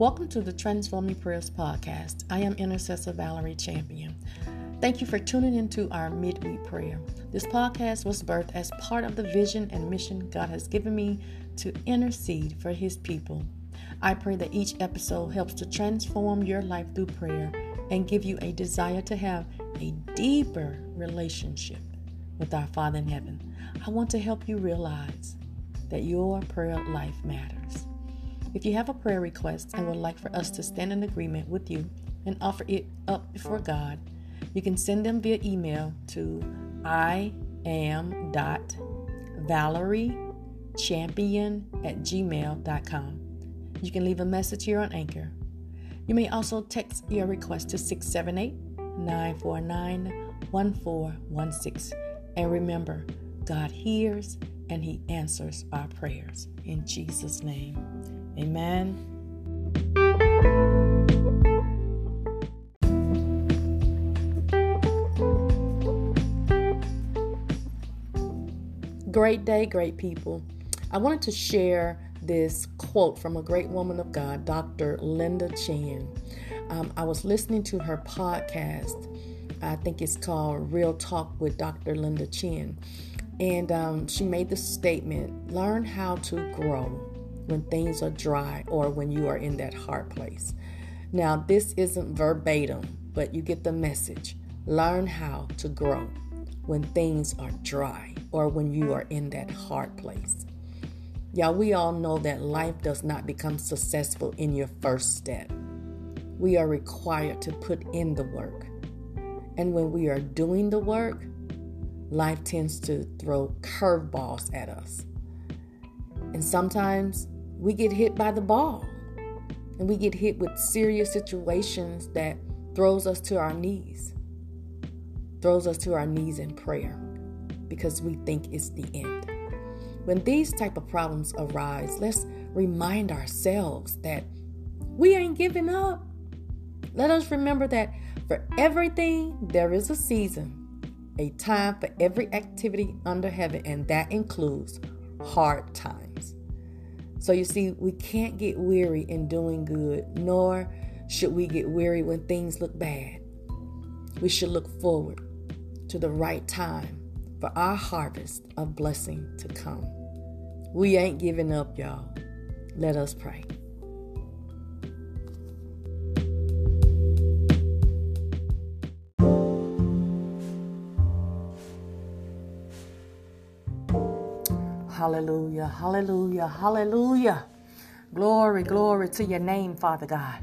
Welcome to the Transforming Prayers podcast. I am Intercessor Valerie Champion. Thank you for tuning into our midweek prayer. This podcast was birthed as part of the vision and mission God has given me to intercede for His people. I pray that each episode helps to transform your life through prayer and give you a desire to have a deeper relationship with our Father in heaven. I want to help you realize that your prayer life matters. If you have a prayer request and would like for us to stand in agreement with you and offer it up before God, you can send them via email to I am dot Valerie champion at gmail.com. You can leave a message here on Anchor. You may also text your request to 678 949 1416. And remember, God hears and He answers our prayers. In Jesus' name. Amen. Great day, great people. I wanted to share this quote from a great woman of God, Dr. Linda Chan. Um, I was listening to her podcast. I think it's called Real Talk with Dr. Linda Chan. And um, she made the statement learn how to grow when things are dry or when you are in that hard place. Now, this isn't verbatim, but you get the message. Learn how to grow when things are dry or when you are in that hard place. Y'all, we all know that life does not become successful in your first step. We are required to put in the work. And when we are doing the work, life tends to throw curveballs at us. And sometimes we get hit by the ball. And we get hit with serious situations that throws us to our knees throws us to our knees in prayer because we think it's the end. When these type of problems arise let's remind ourselves that we ain't giving up. Let us remember that for everything there is a season a time for every activity under heaven and that includes hard times so you see, we can't get weary in doing good, nor should we get weary when things look bad. We should look forward to the right time for our harvest of blessing to come. We ain't giving up, y'all. Let us pray. Hallelujah, hallelujah, hallelujah. Glory, glory to your name, Father God.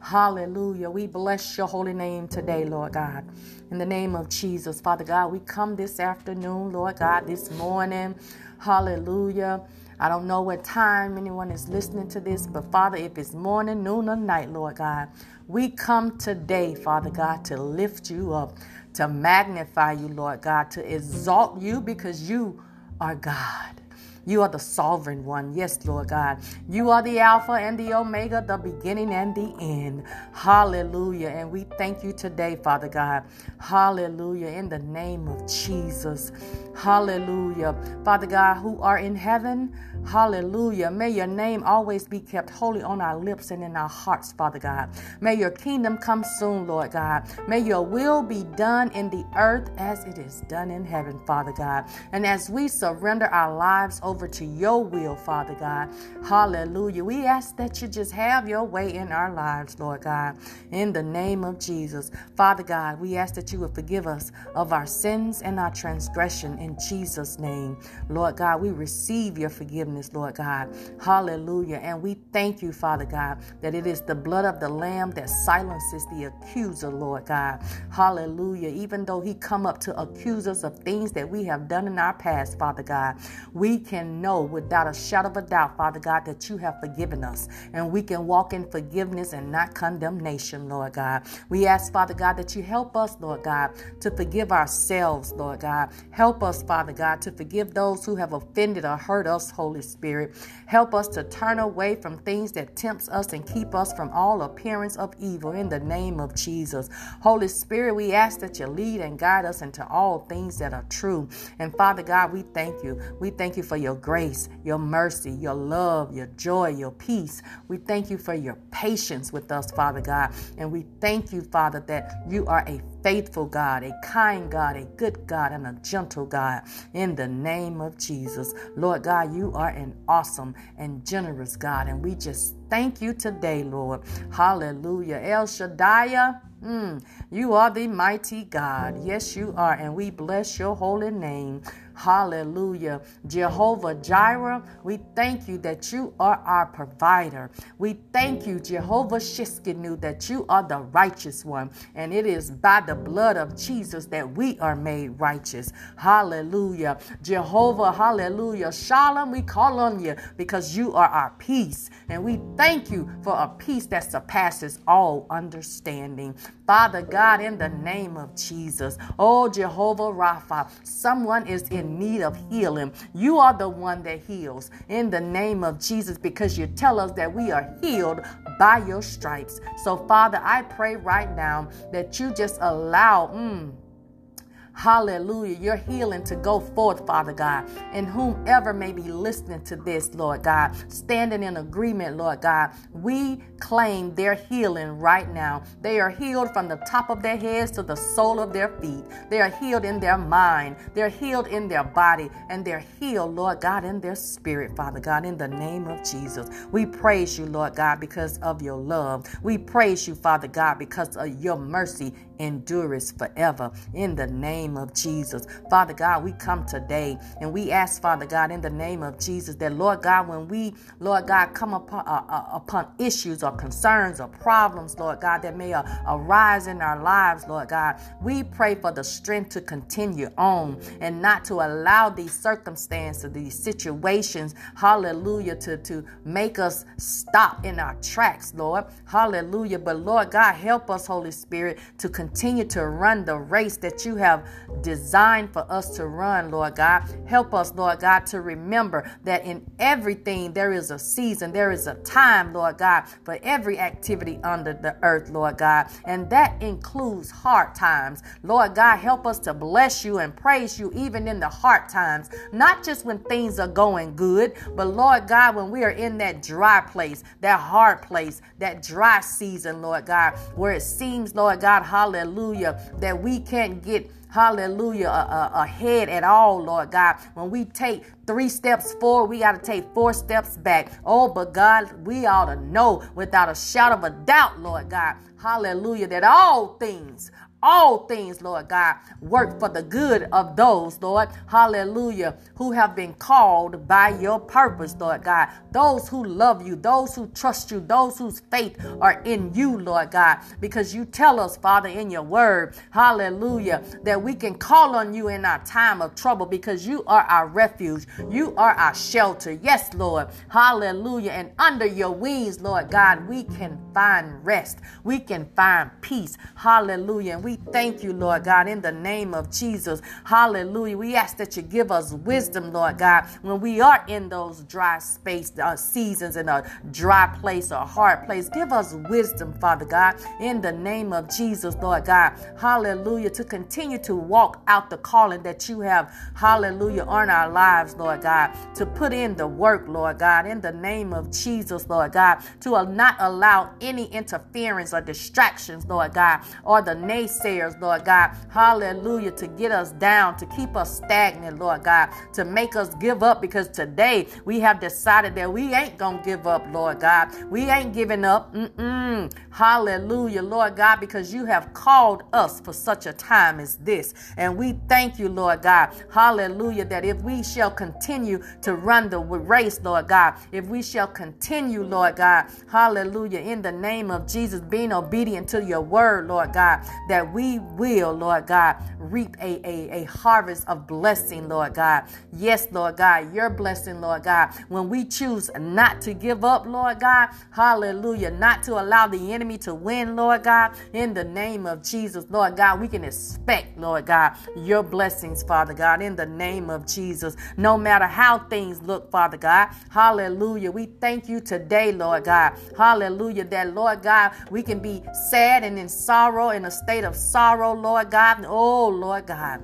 Hallelujah. We bless your holy name today, Lord God. In the name of Jesus, Father God, we come this afternoon, Lord God, this morning. Hallelujah. I don't know what time anyone is listening to this, but Father, if it's morning, noon, or night, Lord God, we come today, Father God, to lift you up, to magnify you, Lord God, to exalt you because you are God. You are the sovereign one. Yes, Lord God. You are the Alpha and the Omega, the beginning and the end. Hallelujah. And we thank you today, Father God. Hallelujah. In the name of Jesus. Hallelujah. Father God, who are in heaven, Hallelujah. May your name always be kept holy on our lips and in our hearts, Father God. May your kingdom come soon, Lord God. May your will be done in the earth as it is done in heaven, Father God. And as we surrender our lives over to your will, Father God, hallelujah. We ask that you just have your way in our lives, Lord God. In the name of Jesus. Father God, we ask that you would forgive us of our sins and our transgression in Jesus' name. Lord God, we receive your forgiveness forgiveness, Lord God. Hallelujah. And we thank you, Father God, that it is the blood of the Lamb that silences the accuser, Lord God. Hallelujah. Even though he come up to accuse us of things that we have done in our past, Father God, we can know without a shadow of a doubt, Father God, that you have forgiven us. And we can walk in forgiveness and not condemnation, Lord God. We ask, Father God, that you help us, Lord God, to forgive ourselves, Lord God. Help us, Father God, to forgive those who have offended or hurt us, Holy Holy Spirit. Help us to turn away from things that tempts us and keep us from all appearance of evil in the name of Jesus. Holy Spirit, we ask that you lead and guide us into all things that are true. And Father God, we thank you. We thank you for your grace, your mercy, your love, your joy, your peace. We thank you for your patience with us, Father God. And we thank you, Father, that you are a faithful God, a kind God, a good God, and a gentle God. In the name of Jesus. Lord God, you are an awesome and generous God. And we just thank you today, Lord. Hallelujah. El Shaddai. Mm, you are the mighty God. Yes, you are. And we bless your holy name. Hallelujah. Jehovah Jireh, we thank you that you are our provider. We thank you, Jehovah Tsidkenu, that you are the righteous one. And it is by the blood of Jesus that we are made righteous. Hallelujah. Jehovah, hallelujah. Shalom, we call on you because you are our peace. And we thank you for a peace that surpasses all understanding. Father God, in the name of Jesus, oh Jehovah Rapha, someone is in need of healing. You are the one that heals in the name of Jesus because you tell us that we are healed by your stripes. So, Father, I pray right now that you just allow. Mm, Hallelujah. Your healing to go forth, Father God. And whomever may be listening to this, Lord God, standing in agreement, Lord God, we claim their healing right now. They are healed from the top of their heads to the sole of their feet. They are healed in their mind. They're healed in their body. And they're healed, Lord God, in their spirit, Father God, in the name of Jesus. We praise you, Lord God, because of your love. We praise you, Father God, because of your mercy endures forever. In the name of Jesus. Father God, we come today and we ask, Father God, in the name of Jesus, that Lord God, when we, Lord God, come upon, uh, uh, upon issues or concerns or problems, Lord God, that may uh, arise in our lives, Lord God, we pray for the strength to continue on and not to allow these circumstances, these situations, hallelujah, to, to make us stop in our tracks, Lord. Hallelujah. But Lord God, help us, Holy Spirit, to continue to run the race that you have designed for us to run, Lord God. Help us, Lord God, to remember that in everything there is a season, there is a time, Lord God, for every activity under the earth, Lord God. And that includes hard times. Lord God, help us to bless you and praise you even in the hard times, not just when things are going good, but Lord God, when we are in that dry place, that hard place, that dry season, Lord God, where it seems, Lord God, hallelujah that we can't get hallelujah, ahead at all, Lord God. When we take three steps forward, we got to take four steps back. Oh, but God, we ought to know without a shadow of a doubt, Lord God, hallelujah, that all things, all things, Lord God, work for the good of those, Lord, hallelujah, who have been called by your purpose, Lord God. Those who love you, those who trust you, those whose faith are in you, Lord God, because you tell us, Father, in your word, hallelujah, that we can call on you in our time of trouble because you are our refuge. You are our shelter. Yes, Lord, hallelujah. And under your wings, Lord God, we can find rest. We can find peace. Hallelujah. And we thank you, Lord God, in the name of Jesus. Hallelujah. We ask that you give us wisdom, Lord God, when we are in those dry space uh, seasons in a dry place or hard place. Give us wisdom, Father God, in the name of Jesus, Lord God. Hallelujah. To continue to walk out the calling that you have, hallelujah, on our lives, Lord God. To put in the work, Lord God, in the name of Jesus, Lord God. To not allow any interference or distractions, Lord God, or the naysayers, Lord God. Hallelujah. To get us down, to keep us stagnant, Lord God. To make us give up because today we have decided that we ain't going to give up, Lord God. We ain't giving up. Mm-mm. Hallelujah, Lord God, because you have called us for such a time as this. And we thank you, Lord God. Hallelujah, that if we shall continue to run the race, Lord God, if we shall continue, Lord God, hallelujah, in the name of Jesus, being obedient to your word, Lord God, that we will, Lord God, reap a, a, a harvest of blessing, Lord God. Yes, Lord God, your blessing, Lord God. When we choose not to give up, Lord God, hallelujah, not to allow the enemy to win, Lord God, in the name of Jesus, Lord God, we can expect, Lord God, your blessings, Father God, in the name of Jesus. No matter how things look, Father God, hallelujah. We thank you today, Lord God, hallelujah, that, Lord God, we can be sad and in sorrow, in a state of sorrow, Lord God. Oh, Lord God.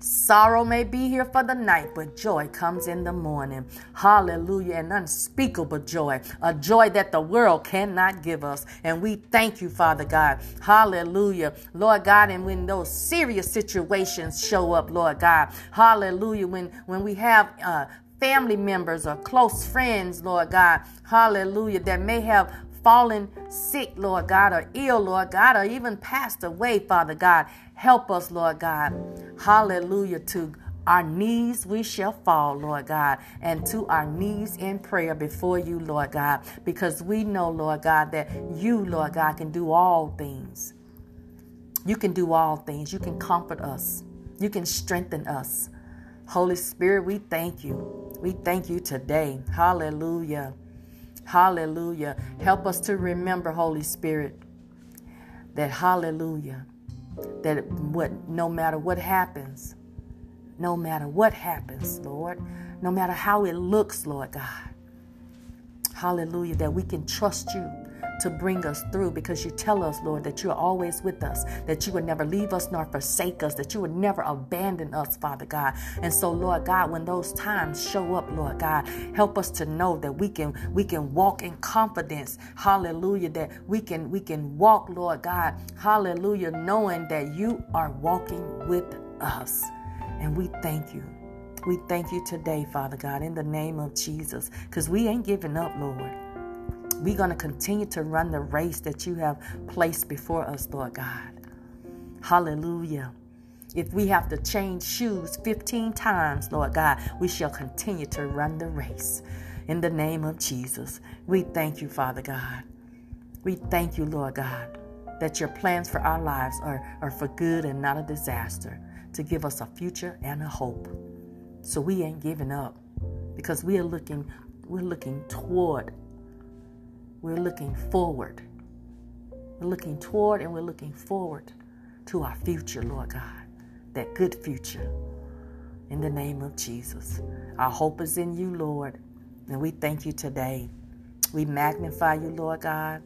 Sorrow may be here for the night, but joy comes in the morning. Hallelujah. An unspeakable joy, a joy that the world cannot give us. And we thank you, Father God. Hallelujah. Lord God, and when those serious situations show up, Lord God, hallelujah. When, when we have uh, family members or close friends, Lord God, hallelujah, that may have fallen sick, Lord God, or ill, Lord God, or even passed away, Father God. Help us, Lord God. Hallelujah. To our knees we shall fall, Lord God, and to our knees in prayer before you, Lord God, because we know, Lord God, that you, Lord God, can do all things. You can do all things. You can comfort us. You can strengthen us. Holy Spirit, we thank you. We thank you today. Hallelujah. Hallelujah. Help us to remember, Holy Spirit, that hallelujah, that what no matter what happens, no matter what happens, Lord, no matter how it looks, Lord God, hallelujah, that we can trust you to bring us through because you tell us, Lord, that you're always with us, that you would never leave us nor forsake us, that you would never abandon us, Father God. And so, Lord God, when those times show up, Lord God, help us to know that we can we can walk in confidence. Hallelujah. That we can we can walk, Lord God, hallelujah, knowing that you are walking with us. And we thank you. We thank you today, Father God, in the name of Jesus, because we ain't giving up, Lord. We're going to continue to run the race that you have placed before us, Lord God. Hallelujah. If we have to change shoes 15 times, Lord God, we shall continue to run the race. In the name of Jesus, we thank you, Father God. We thank you, Lord God, that your plans for our lives are, are for good and not a disaster, to give us a future and a hope. So we ain't giving up because we are looking, we're looking toward we're looking forward. We're looking toward and we're looking forward to our future, Lord God, that good future. In the name of Jesus. Our hope is in you, Lord, and we thank you today. We magnify you, Lord God,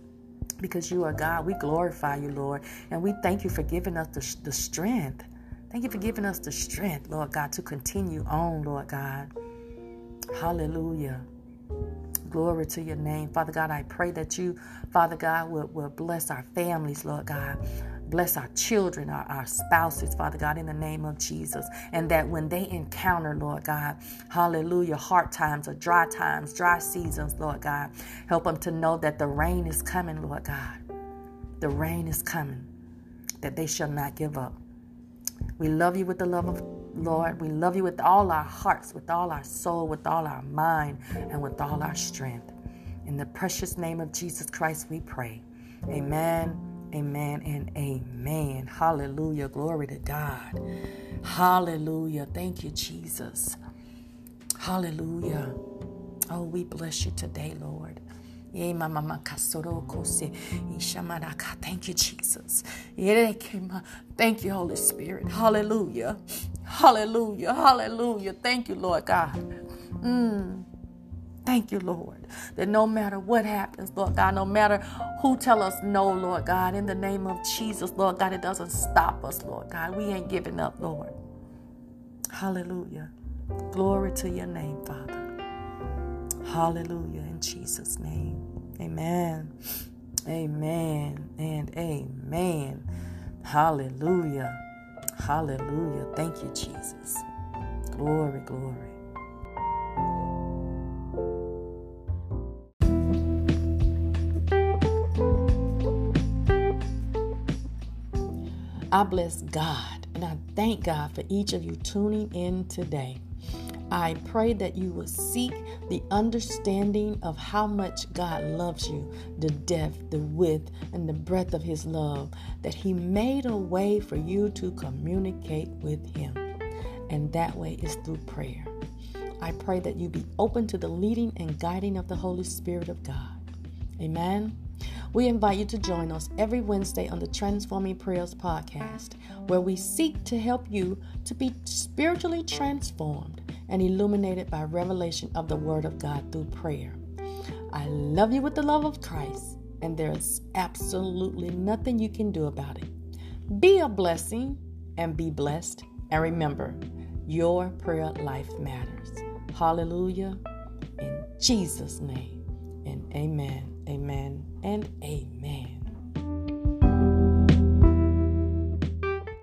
because you are God. We glorify you, Lord, and we thank you for giving us the, the strength. Thank you for giving us the strength, Lord God, to continue on, Lord God. Hallelujah. Glory to your name. Father God, I pray that you, Father God, will, will bless our families, Lord God. Bless our children, our, our spouses, Father God, in the name of Jesus. And that when they encounter, Lord God, hallelujah, hard times or dry times, dry seasons, Lord God, help them to know that the rain is coming, Lord God. The rain is coming, that they shall not give up. We love you with the love of Lord. We love you with all our hearts, with all our soul, with all our mind, and with all our strength. In the precious name of Jesus Christ, we pray. Amen, amen, and amen. Hallelujah. Glory to God. Hallelujah. Thank you, Jesus. Hallelujah. Oh, we bless you today, Lord. Thank you, Jesus. Thank you, Holy Spirit. Hallelujah. Hallelujah. Hallelujah. Thank you, Lord God. Mm. Thank you, Lord, that no matter what happens, Lord God, no matter who tell us no, Lord God, in the name of Jesus, Lord God, it doesn't stop us, Lord God. We ain't giving up, Lord. Hallelujah. Glory to your name, Father. Hallelujah. In Jesus' name. Amen. Amen and amen. Hallelujah. Hallelujah. Thank you, Jesus. Glory, glory. I bless God and I thank God for each of you tuning in today. I pray that you will seek the understanding of how much God loves you, the depth, the width, and the breadth of His love, that He made a way for you to communicate with Him. And that way is through prayer. I pray that you be open to the leading and guiding of the Holy Spirit of God. Amen. We invite you to join us every Wednesday on the Transforming Prayers podcast, where we seek to help you to be spiritually transformed and illuminated by revelation of the Word of God through prayer. I love you with the love of Christ, and there's absolutely nothing you can do about it. Be a blessing and be blessed. And remember, your prayer life matters. Hallelujah. In Jesus' name, and amen. Amen and amen.